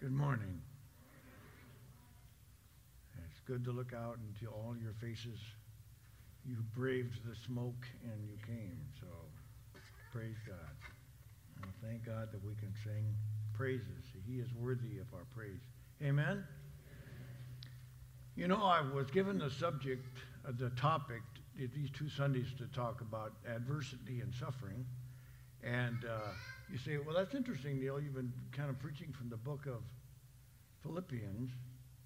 Good morning. It's good to look out into all your faces. You braved the smoke and you came. So praise God. And thank God that we can sing praises. He is worthy of our praise. Amen? You know, I was given the subject, uh, the topic, these two Sundays to talk about adversity and suffering. And uh, you say, well, that's interesting, Neil. You've been kind of preaching from the book of Philippians,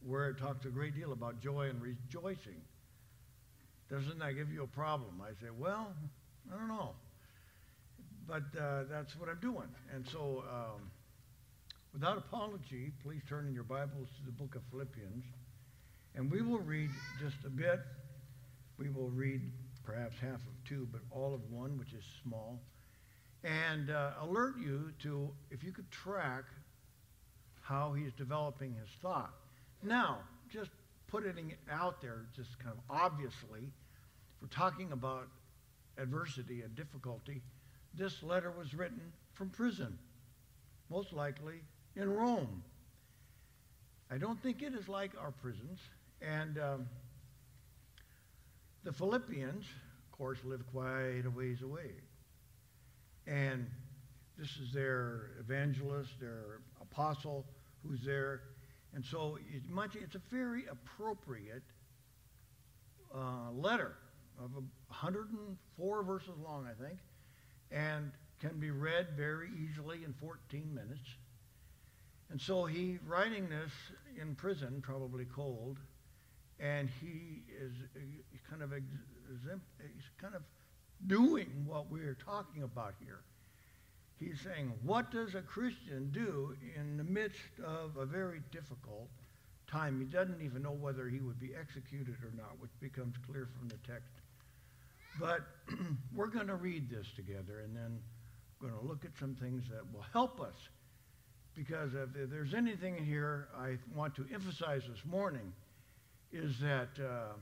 where it talks a great deal about joy and rejoicing. Doesn't that give you a problem? I say, well, I don't know. But uh, that's what I'm doing. And so, um, without apology, please turn in your Bibles to the book of Philippians. And we will read just a bit. We will read perhaps half of two, but all of one, which is small and uh, alert you to, if you could track how he's developing his thought. Now, just putting it out there, just kind of obviously, if we're talking about adversity and difficulty, this letter was written from prison, most likely in Rome. I don't think it is like our prisons. And um, the Philippians, of course, lived quite a ways away. And this is their evangelist, their apostle who's there. And so it's a very appropriate uh, letter of 104 verses long, I think, and can be read very easily in 14 minutes. And so he writing this in prison, probably cold, and he is kind of he's kind of doing what we're talking about here. He's saying, what does a Christian do in the midst of a very difficult time? He doesn't even know whether he would be executed or not, which becomes clear from the text. But we're going to read this together, and then we're going to look at some things that will help us. Because if there's anything here I want to emphasize this morning, is that uh,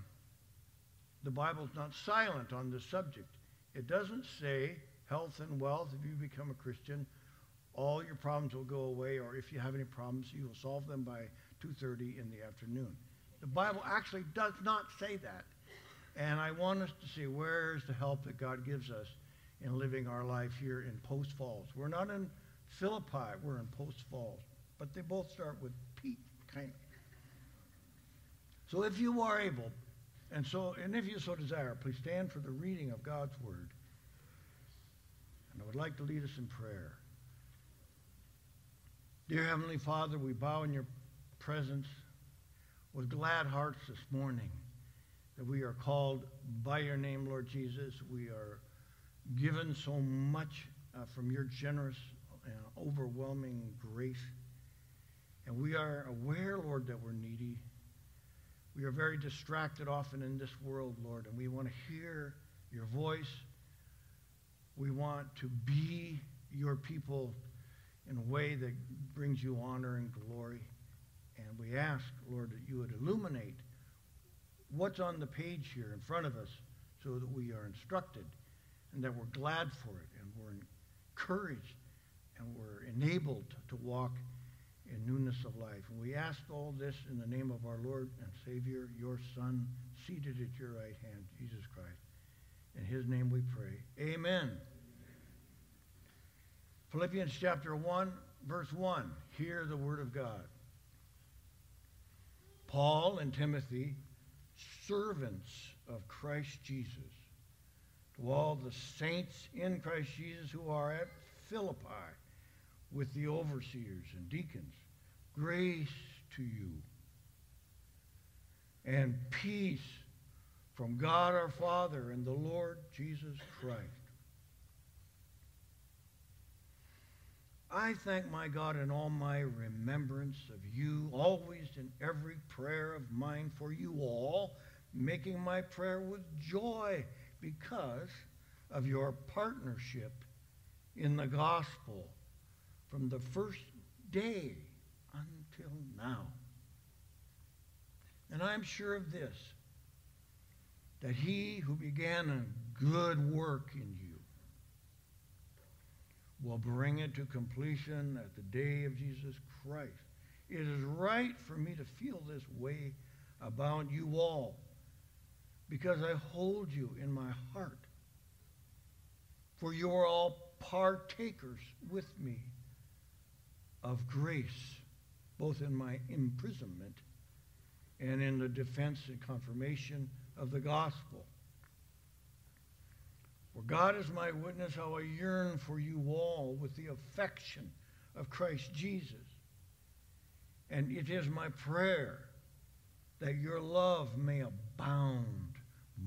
the Bible's not silent on this subject. It doesn't say health and wealth. If you become a Christian, all your problems will go away, or if you have any problems, you will solve them by 2.30 in the afternoon. The Bible actually does not say that. And I want us to see where's the help that God gives us in living our life here in Post Falls. We're not in Philippi, we're in Post Falls. But they both start with Pete, kind of. So if you are able, and so, and if you so desire, please stand for the reading of God's word. And I would like to lead us in prayer. Dear Heavenly Father, we bow in your presence with glad hearts this morning that we are called by your name, Lord Jesus. We are given so much uh, from your generous and overwhelming grace. And we are aware, Lord, that we're needy. We are very distracted often in this world, Lord, and we want to hear your voice. We want to be your people in a way that brings you honor and glory. And we ask, Lord, that you would illuminate what's on the page here in front of us so that we are instructed and that we're glad for it and we're encouraged and we're enabled to walk in newness of life. And we ask all this in the name of our Lord and Savior, your Son, seated at your right hand, Jesus Christ. In his name we pray. Amen. Philippians chapter 1, verse 1. Hear the word of God. Paul and Timothy, servants of Christ Jesus, to all the saints in Christ Jesus who are at Philippi with the overseers and deacons grace to you and peace from God our Father and the Lord Jesus Christ. I thank my God in all my remembrance of you, always in every prayer of mine for you all, making my prayer with joy because of your partnership in the gospel from the first day now. And I'm sure of this, that he who began a good work in you will bring it to completion at the day of Jesus Christ. It is right for me to feel this way about you all because I hold you in my heart. For you are all partakers with me of grace, both in my imprisonment and in the defense and confirmation of the gospel. For God is my witness how I yearn for you all with the affection of Christ Jesus. And it is my prayer that your love may abound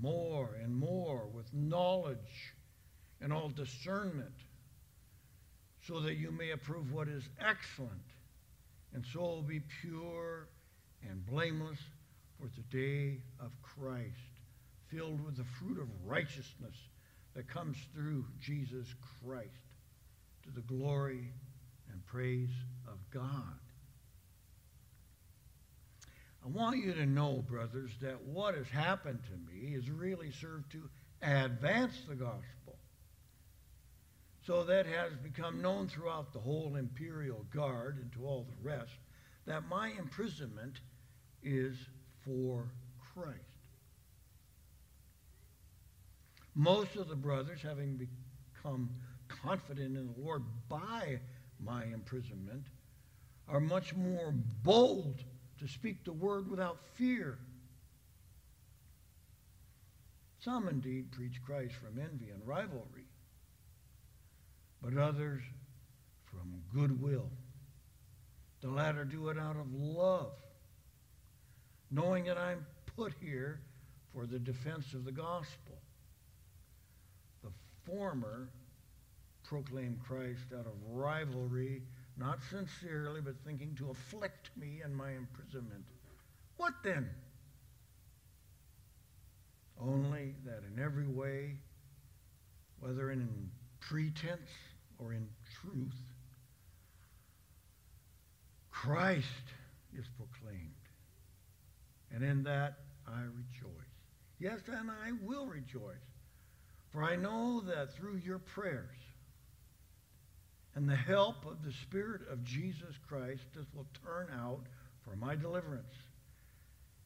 more and more with knowledge and all discernment, so that you may approve what is excellent, and so be pure and blameless for the day of Christ, filled with the fruit of righteousness that comes through Jesus Christ to the glory and praise of God. I want you to know, brothers, that what has happened to me has really served to advance the gospel. So that has become known throughout the whole imperial guard and to all the rest that my imprisonment is for Christ. Most of the brothers, having become confident in the Lord by my imprisonment, are much more bold to speak the word without fear. Some indeed preach Christ from envy and rivalry, but others from goodwill. The latter do it out of love, knowing that I'm put here for the defense of the gospel. The former proclaim Christ out of rivalry not sincerely, but thinking to afflict me in my imprisonment. What then? Only that in every way, whether in pretense or in truth, Christ is proclaimed. And in that I rejoice. Yes, and I will rejoice. For I know that through your prayers, and the help of the Spirit of Jesus Christ, this will turn out for my deliverance,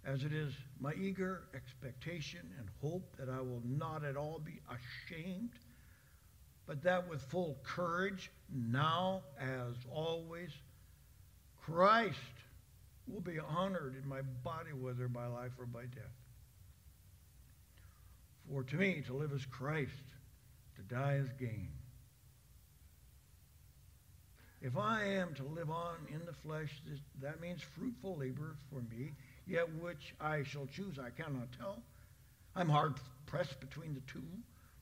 as it is my eager expectation and hope that I will not at all be ashamed, but that with full courage, now as always, Christ will be honored in my body, whether by life or by death. For to me, to live is Christ, to die is gain. If I am to live on in the flesh, this, that means fruitful labor for me, yet which I shall choose I cannot tell. I'm hard pressed between the two.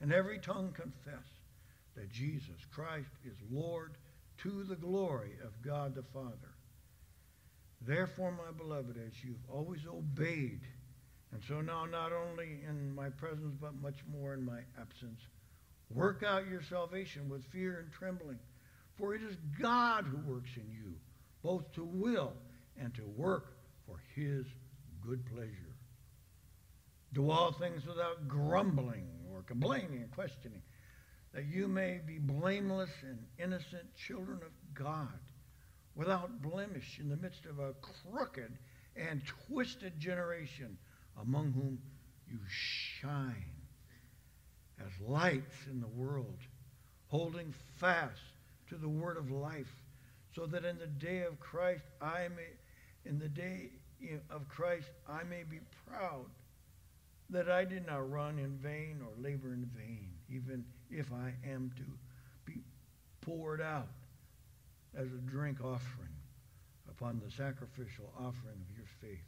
and every tongue confess that Jesus Christ is Lord to the glory of God the Father. Therefore, my beloved, as you've always obeyed, and so now not only in my presence, but much more in my absence, work out your salvation with fear and trembling. For it is God who works in you, both to will and to work for his good pleasure. Do all things without grumbling or complaining and questioning, that you may be blameless and innocent children of God, without blemish in the midst of a crooked and twisted generation, among whom you shine as lights in the world, holding fast to the word of life, so that in the day of Christ I may, in the day of Christ I may be proud that I did not run in vain or labor in vain, even if I am to be poured out as a drink offering upon the sacrificial offering of your faith.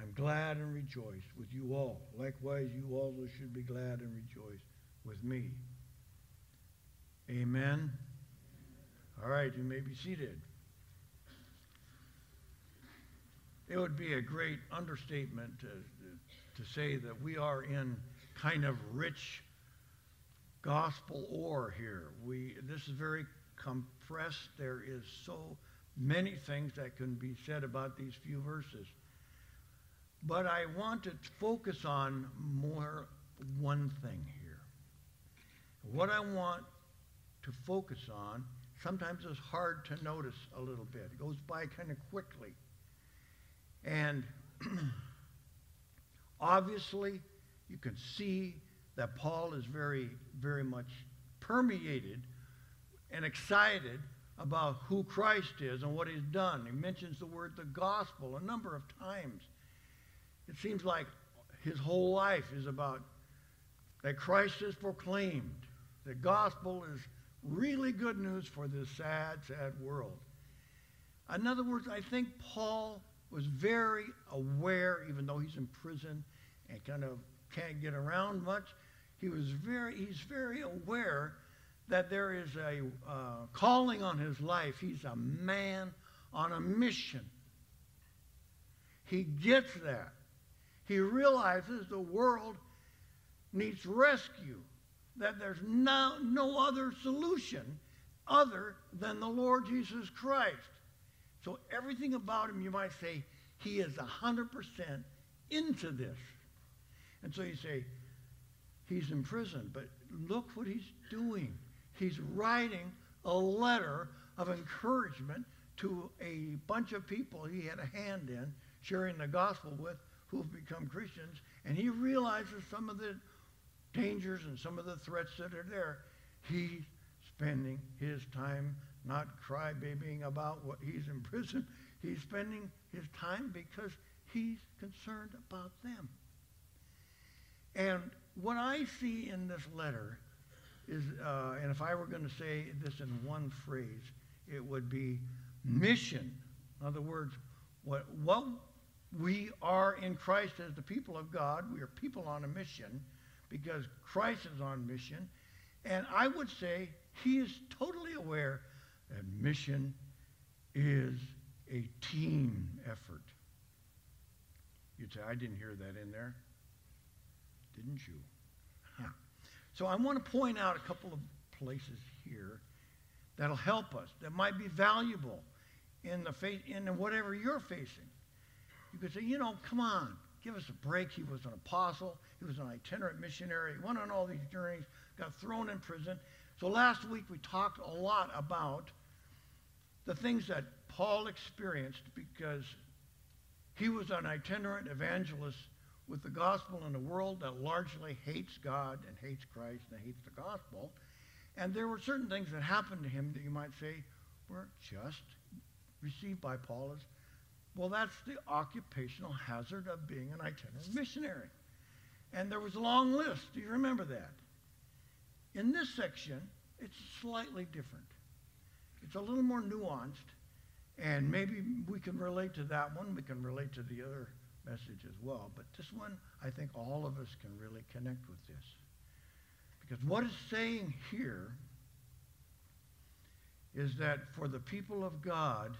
I'm glad and rejoice with you all. Likewise, you also should be glad and rejoice with me. Amen. All right, you may be seated. It would be a great understatement to, to say that we are in kind of rich gospel ore here. We, this is very compressed. There is so many things that can be said about these few verses. But I want to focus on more one thing here. What I want to focus on sometimes is hard to notice a little bit. It goes by kind of quickly. And obviously, you can see that Paul is very, very much permeated and excited about who Christ is and what he's done. He mentions the word the gospel a number of times. It seems like his whole life is about that Christ is proclaimed. The gospel is really good news for this sad, sad world. In other words, I think Paul was very aware, even though he's in prison and kind of can't get around much, he was very, he's very aware that there is a uh, calling on his life. He's a man on a mission. He gets that. He realizes the world needs rescue that there's no, no other solution other than the Lord Jesus Christ. So everything about him, you might say, he is 100% into this. And so you say, he's in prison, but look what he's doing. He's writing a letter of encouragement to a bunch of people he had a hand in sharing the gospel with who have become Christians, and he realizes some of the dangers and some of the threats that are there, he's spending his time not crybabying about what he's in prison. He's spending his time because he's concerned about them. And what I see in this letter is, uh, and if I were going to say this in one phrase, it would be mission. In other words, what, what we are in Christ as the people of God, we are people on a mission because Christ is on mission. And I would say he is totally aware that mission is a team effort. You'd say, I didn't hear that in there. didn't you? Huh. So I want to point out a couple of places here that'll help us, that might be valuable in the face, in whatever you're facing. You could say, you know, come on, give us a break. He was an apostle. He was an itinerant missionary. He went on all these journeys, got thrown in prison. So last week we talked a lot about the things that Paul experienced because he was an itinerant evangelist with the gospel in a world that largely hates God and hates Christ and hates the gospel. And there were certain things that happened to him that you might say were just received by Paul as, well, that's the occupational hazard of being an itinerant missionary. And there was a long list. Do you remember that? In this section, it's slightly different. It's a little more nuanced, and maybe we can relate to that one. We can relate to the other message as well. But this one, I think all of us can really connect with this. Because what it's saying here is that for the people of God,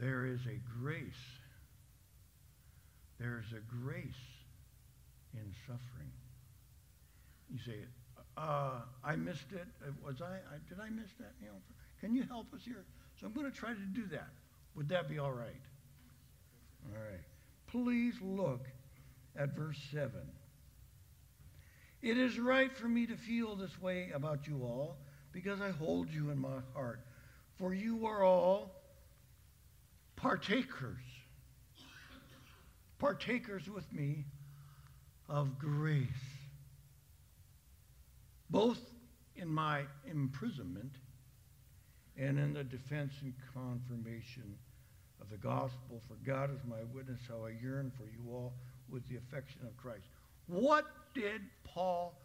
there is a grace. There is a grace in suffering. You say, uh, I missed it. Uh, was I, I, Did I miss that? Can you help us here? So I'm going to try to do that. Would that be all right? All right. Please look at verse 7. It is right for me to feel this way about you all because I hold you in my heart. For you are all partakers, partakers with me of grace, both in my imprisonment and in the defense and confirmation of the gospel. For God is my witness how I yearn for you all with the affection of Christ. What did Paul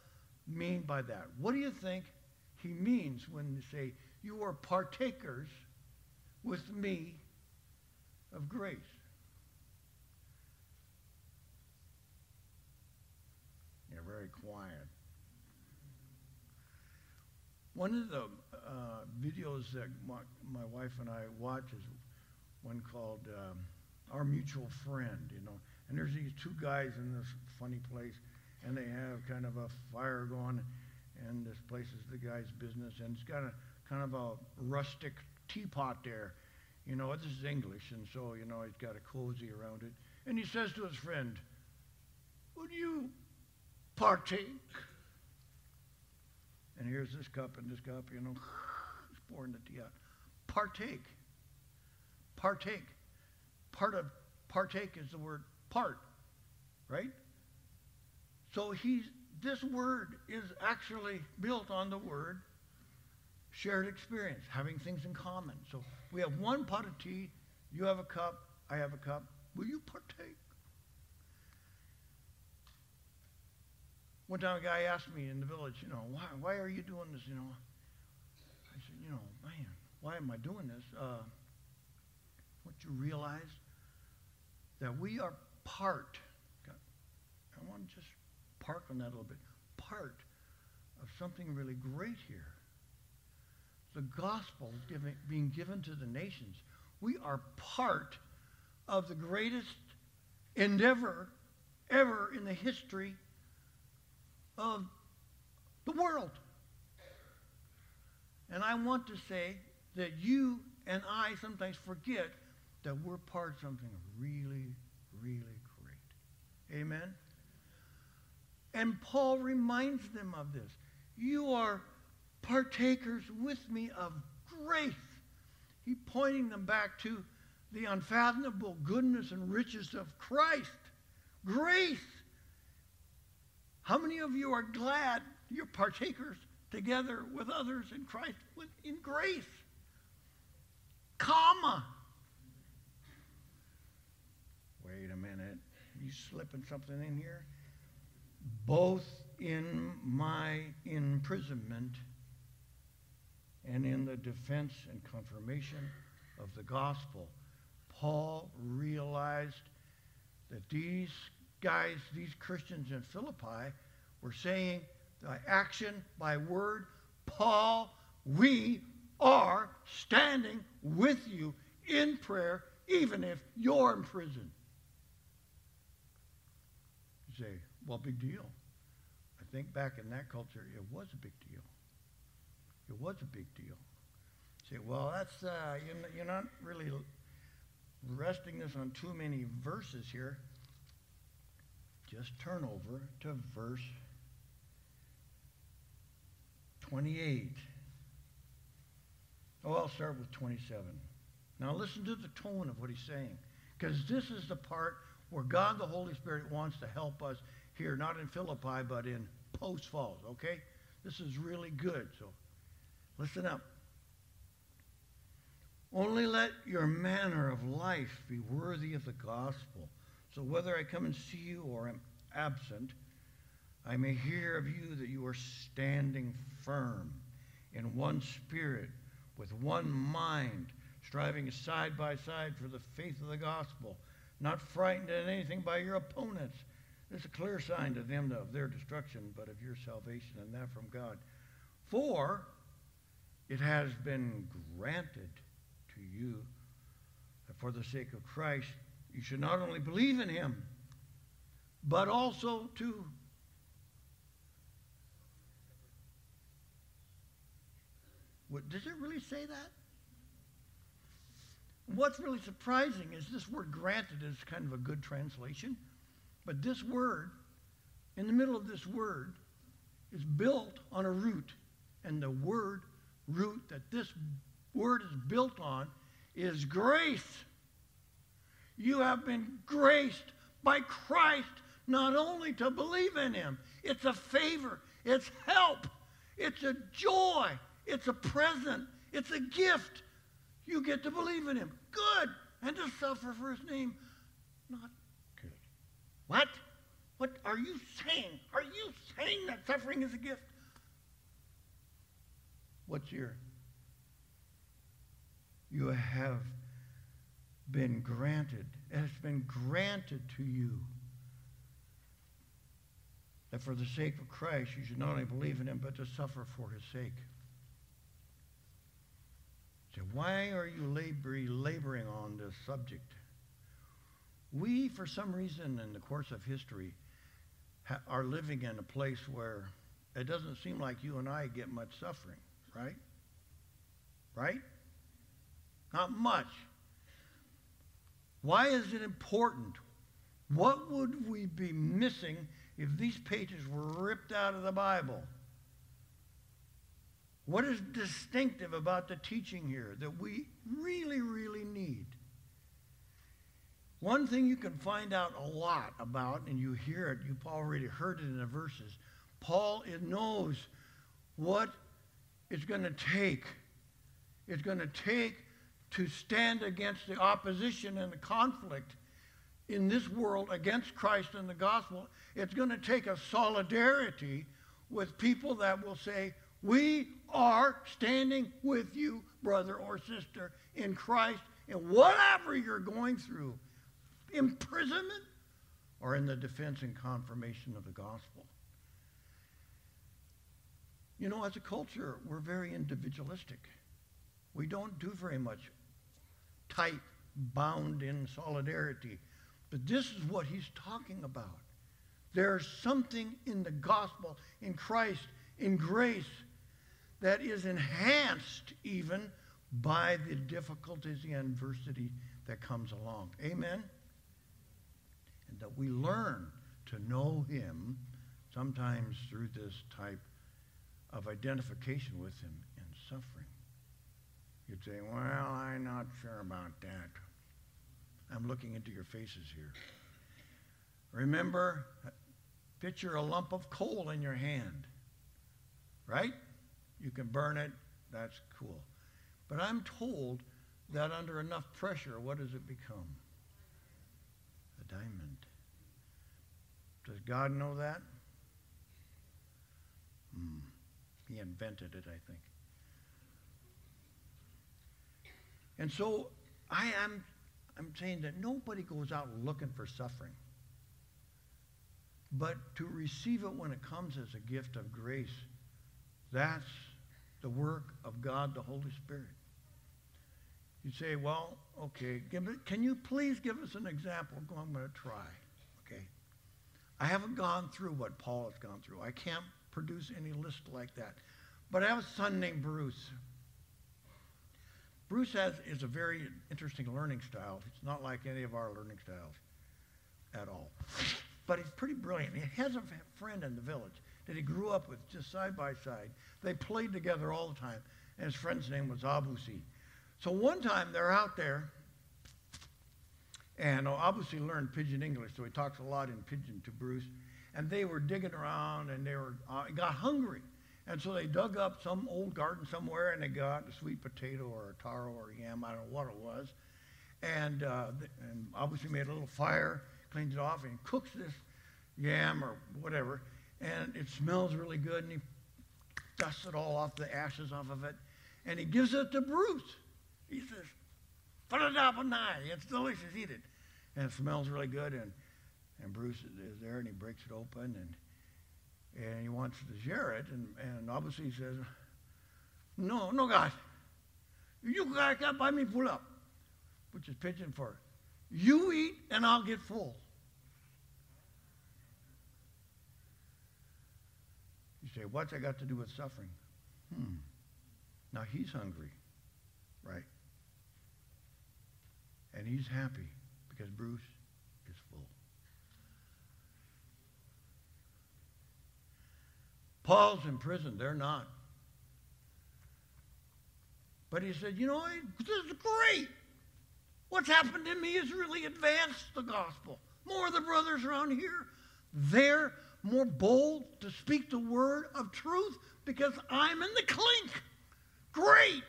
mean by that? What do you think he means when they say, You are partakers with me of grace? You're very quiet. One of the uh, videos that my, my, wife and I watch is one called um, Our Mutual Friend, you know. And there's these two guys in this funny place, and they have kind of a fire going, and this place is the guy's business, and it's got a kind of a rustic teapot there. You know, this is English, and so, you know, he's got a cozy around it. And he says to his friend, Would you partake? And here's this cup and this cup, you know, he's pouring the tea out. Partake. Partake. Part of partake is the word part, right? So he's, this word is actually built on the word shared experience, having things in common. So we have one pot of tea, you have a cup, I have a cup. Will you partake? One time a guy asked me in the village, you know, why, why are you doing this, you know? I said, you know, man, why am I doing this? Uh, don't you realize that we are part, I want to just park on that a little bit, part of something really great here. The gospel giving, being given to the nations. We are part of the greatest endeavor ever in the history of the world. And I want to say that you and I sometimes forget that we're part of something really, really great. Amen? And Paul reminds them of this. You are partakers with me of grace. He pointing them back to the unfathomable goodness and riches of Christ. Grace. How many of you are glad you're partakers together with others in Christ in grace? Comma. Wait a minute. You slipping something in here? both in my imprisonment and in the defense and confirmation of the gospel, Paul realized that these guys, these Christians in Philippi, were saying by action, by word, Paul, we are standing with you in prayer, even if you're in prison. You say, well, big deal. I think back in that culture, it was a big deal. It was a big deal. You say, well, that's, uh, you're not really resting this on too many verses here. Just turn over to verse 28. Oh, I'll start with 27. Now listen to the tone of what he's saying. Because this is the part where God the Holy Spirit wants to help us here, not in Philippi, but in Post Falls, okay? This is really good, so listen up. Only let your manner of life be worthy of the gospel. So whether I come and see you or am absent, I may hear of you that you are standing firm in one spirit, with one mind, striving side by side for the faith of the gospel, not frightened at anything by your opponents. Is a clear sign to them of their destruction, but of your salvation, and that from God. For it has been granted to you for the sake of Christ you should not only believe in him, but also to what, does it really say that? What's really surprising is this word granted is kind of a good translation, but this word, in the middle of this word, is built on a root. And the word root that this word is built on is grace. You have been graced by Christ not only to believe in him, it's a favor, it's help, it's a joy, it's a present, it's a gift. You get to believe in him. Good. And to suffer for his name. Not good. What? What are you saying? Are you saying that suffering is a gift? What's your you have been granted. It has been granted to you that for the sake of Christ you should not only believe in him, but to suffer for his sake. So why are you laboring, on this subject? We, for some reason, in the course of history, ha- are living in a place where it doesn't seem like you and I get much suffering, right? Right? Not much. Why is it important? What would we be missing if these pages were ripped out of the Bible? What is distinctive about the teaching here that we really, really need? One thing you can find out a lot about, and you hear it, you've already heard it in the verses, Paul knows what it's going to take. It's going to take to stand against the opposition and the conflict in this world against Christ and the gospel. It's going to take a solidarity with people that will say, we are standing with you, brother or sister, in Christ, in whatever you're going through imprisonment or in the defense and confirmation of the gospel. You know, as a culture, we're very individualistic. We don't do very much tight, bound in solidarity. But this is what he's talking about. There's something in the gospel, in Christ, in grace, that is enhanced even by the difficulties and adversity that comes along. Amen? And that we learn to know him sometimes through this type of identification with him in suffering. You'd say, well, I'm not sure about that. I'm looking into your faces here. Remember, picture a lump of coal in your hand, right? You can burn it. That's cool. But I'm told that under enough pressure, what does it become? A diamond. Does God know that? Hmm. He invented it, I think. And so I am I'm saying that nobody goes out looking for suffering. But to receive it when it comes as a gift of grace, that's the work of God the Holy Spirit. You say, well, okay, give can you please give us an example? Go, I'm going to try. Okay. I haven't gone through what Paul has gone through. I can't produce any list like that. But I have a son named Bruce. Bruce has, is a very interesting learning style. It's not like any of our learning styles at all. But he's pretty brilliant. He has a friend in the village that he grew up with just side by side. They played together all the time, and his friend's name was Abusi. So one time they're out there, and Abusi learned pidgin English, so he talks a lot in pidgin to Bruce. And they were digging around, and they were uh, got hungry. And so they dug up some old garden somewhere, and they got a sweet potato or a taro or a yam, I don't know what it was. And, uh, and Abusi made a little fire, cleans it off, and cooks this yam or whatever and it smells really good, and he dusts it all off, the ashes off of it, and he gives it to Bruce. He says, put it up on high. It's delicious. Eat it. And it smells really good, and, and Bruce is there, and he breaks it open, and, and he wants to share it, and, and obviously he says, no, no, God. You guys got buy me full up, which is pidgin for you eat, and I'll get full. You say, what's that got to do with suffering? Hmm. Now he's hungry, right? And he's happy because Bruce is full. Paul's in prison. They're not. But he said, you know, this is great. What's happened to me has really advanced the gospel. More of the brothers around here, they're more bold to speak the word of truth because I'm in the clink. Great.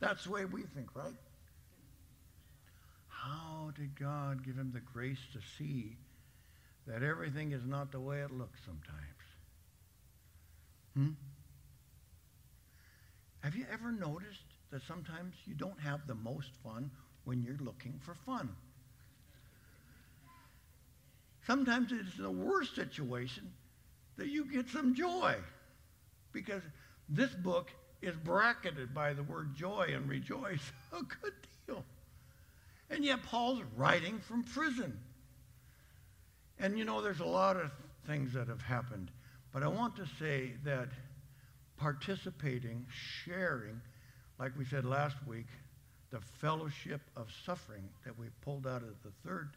That's the way we think, right? How did God give him the grace to see that everything is not the way it looks sometimes? Hmm? Have you ever noticed that sometimes you don't have the most fun when you're looking for fun? Sometimes it's the worst situation that you get some joy because this book is bracketed by the word joy and rejoice a good deal. And yet Paul's writing from prison. And you know, there's a lot of things that have happened, but I want to say that participating, sharing, like we said last week, the fellowship of suffering that we pulled out of the third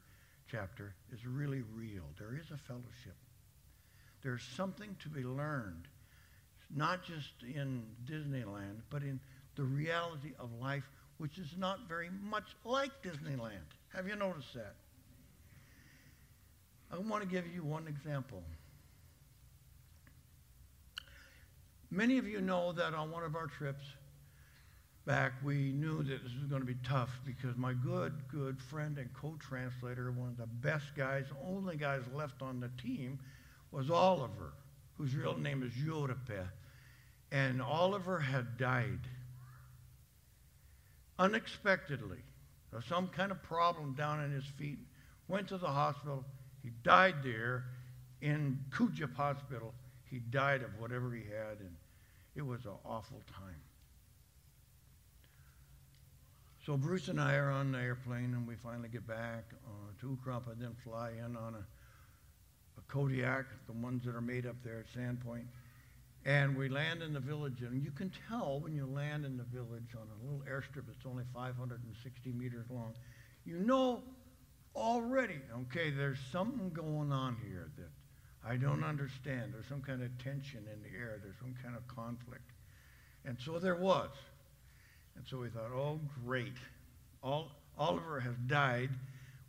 chapter is really real. There is a fellowship. There's something to be learned, not just in Disneyland, but in the reality of life, which is not very much like Disneyland. Have you noticed that? I want to give you one example. Many of you know that on one of our trips, back, we knew that this was going to be tough because my good, good friend and co-translator, one of the best guys, only guys left on the team, was Oliver, whose real name is Europe. And Oliver had died unexpectedly. Of some kind of problem down in his feet. Went to the hospital. He died there in Kudjip Hospital. He died of whatever he had, and it was an awful time. So Bruce and I are on the airplane, and we finally get back uh, to Ukarumpa, and then fly in on a, a Kodiak, the ones that are made up there at Sandpoint. And we land in the village, and you can tell when you land in the village on a little airstrip that's only 560 meters long, you know already, okay, there's something going on here that I don't understand. There's some kind of tension in the air. There's some kind of conflict. And so there was. And so we thought, oh, great. All, Oliver has died.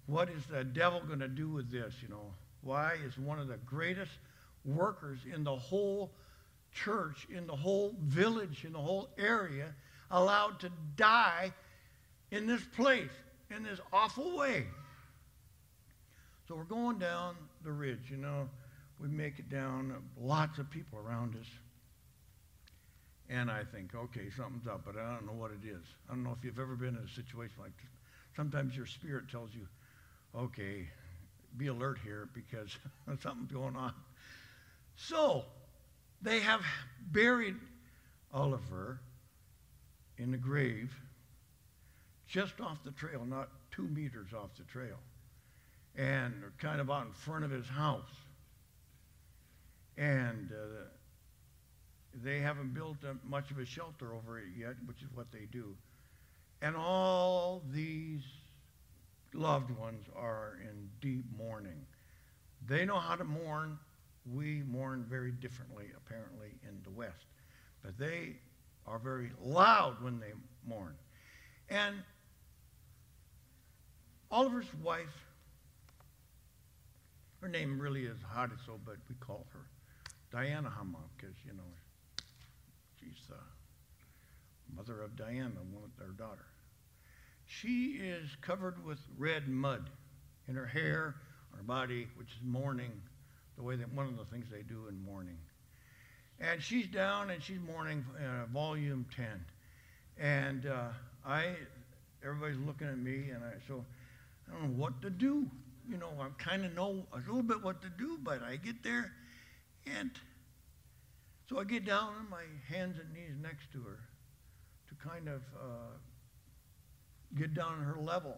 What is the devil going to do with this? You know, why is one of the greatest workers in the whole church, in the whole village, in the whole area, allowed to die in this place, in this awful way? So we're going down the ridge, you know. We make it down, lots of people around us. And I think, okay, something's up, but I don't know what it is. I don't know if you've ever been in a situation like this. Sometimes your spirit tells you, okay, be alert here because something's going on. So they have buried Oliver in the grave just off the trail, not two meters off the trail. and kind of out in front of his house. And uh, they haven't built a, much of a shelter over it yet, which is what they do. And all these loved ones are in deep mourning. They know how to mourn. We mourn very differently, apparently, in the West. But they are very loud when they mourn. And Oliver's wife, her name really is Hadiso, but we call her Diana Hama because, you know, she's the mother of Diana, their daughter. She is covered with red mud in her hair, her body, which is mourning, the way that one of the things they do in mourning. And she's down and she's mourning uh, volume 10. And uh, I, everybody's looking at me, and I, so I don't know what to do. You know, I kind of know a little bit what to do, but I get there, so I get down on my hands and knees next to her to kind of uh, get down on her level.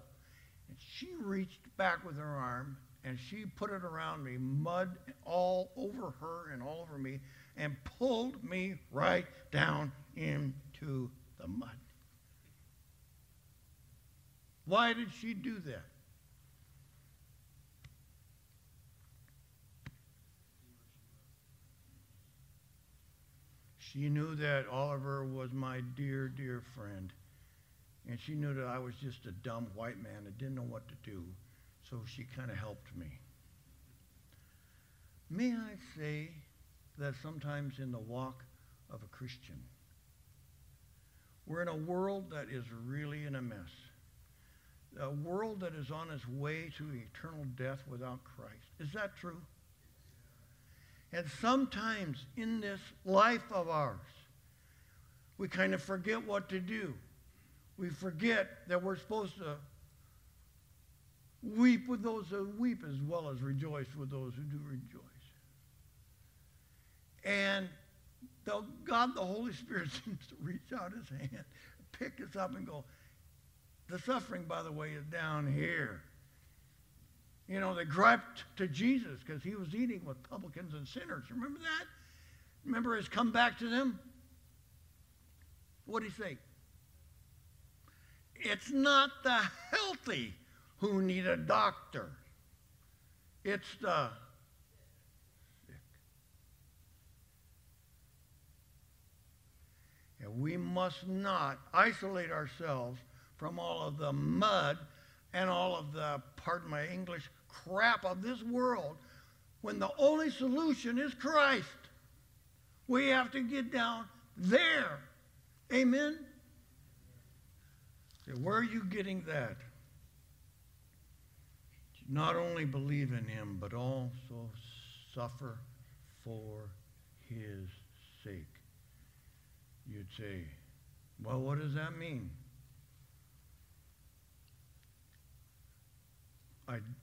And she reached back with her arm and she put it around me, mud all over her and all over me, and pulled me right down into the mud. Why did she do that? She knew that Oliver was my dear, dear friend. And she knew that I was just a dumb white man that didn't know what to do. So she kind of helped me. May I say that sometimes in the walk of a Christian, we're in a world that is really in a mess. A world that is on its way to eternal death without Christ. Is that true? And sometimes in this life of ours, we kind of forget what to do. We forget that we're supposed to weep with those who weep as well as rejoice with those who do rejoice. And the, God, the Holy Spirit, seems to reach out his hand, pick us up, and go, The suffering, by the way, is down here. You know, they griped to Jesus because he was eating with publicans and sinners. Remember that? Remember his come back to them? What did he say? It's not the healthy who need a doctor. It's the sick. And we must not isolate ourselves from all of the mud and all of the, pardon my English, crap of this world when the only solution is Christ. We have to get down there. Amen? Where are you getting that? Not only believe in him, but also suffer for his sake. You'd say, well, what does that mean?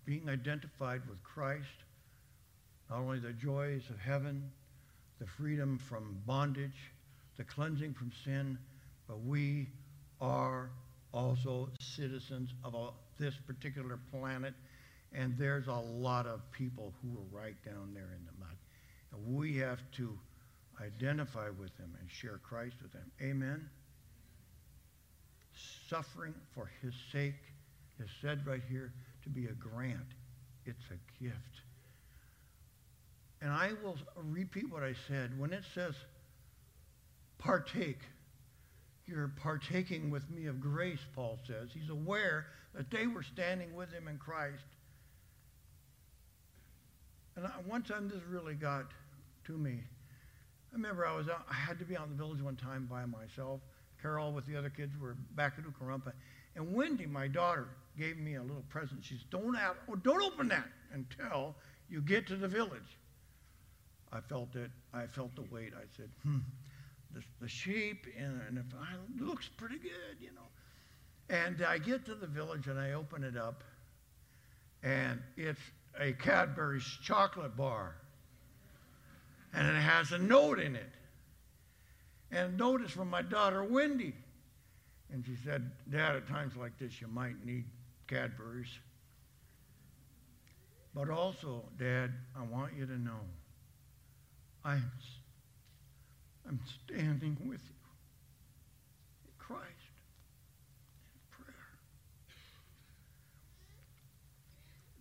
Being identified with Christ, not only the joys of heaven, the freedom from bondage, the cleansing from sin, but we are also citizens of a, this particular planet. And there's a lot of people who are right down there in the mud. And we have to identify with them and share Christ with them. Amen? Suffering for his sake is said right here to be a grant. It's a gift. And I will repeat what I said. When it says partake, you're partaking with me of grace, Paul says. He's aware that they were standing with him in Christ. And I, one time this really got to me. I remember I was out, I had to be out in the village one time by myself. Carol with the other kids were back at Ukarumpa. And Wendy, my daughter, gave me a little present. She said, don't, oh, don't open that until you get to the village. I felt it. I felt the weight. I said, hmm, the, the sheep, and, and if I, it looks pretty good, you know. And I get to the village and I open it up, and it's a Cadbury's chocolate bar. And it has a note in it. And a note is from my daughter, Wendy. And she said, Dad, at times like this, you might need Cadbury's. But also, Dad, I want you to know I'm, I'm standing with you in Christ in prayer.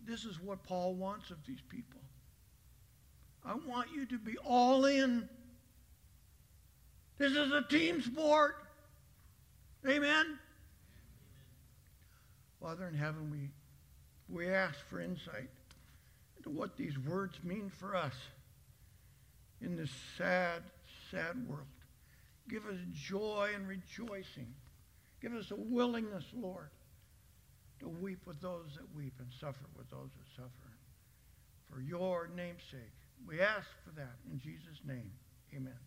This is what Paul wants of these people. I want you to be all in. This is a team sport. Amen. Father in heaven, we, we ask for insight into what these words mean for us in this sad, sad world. Give us joy and rejoicing. Give us a willingness, Lord, to weep with those that weep and suffer with those that suffer. For your name's sake, we ask for that in Jesus' name. Amen.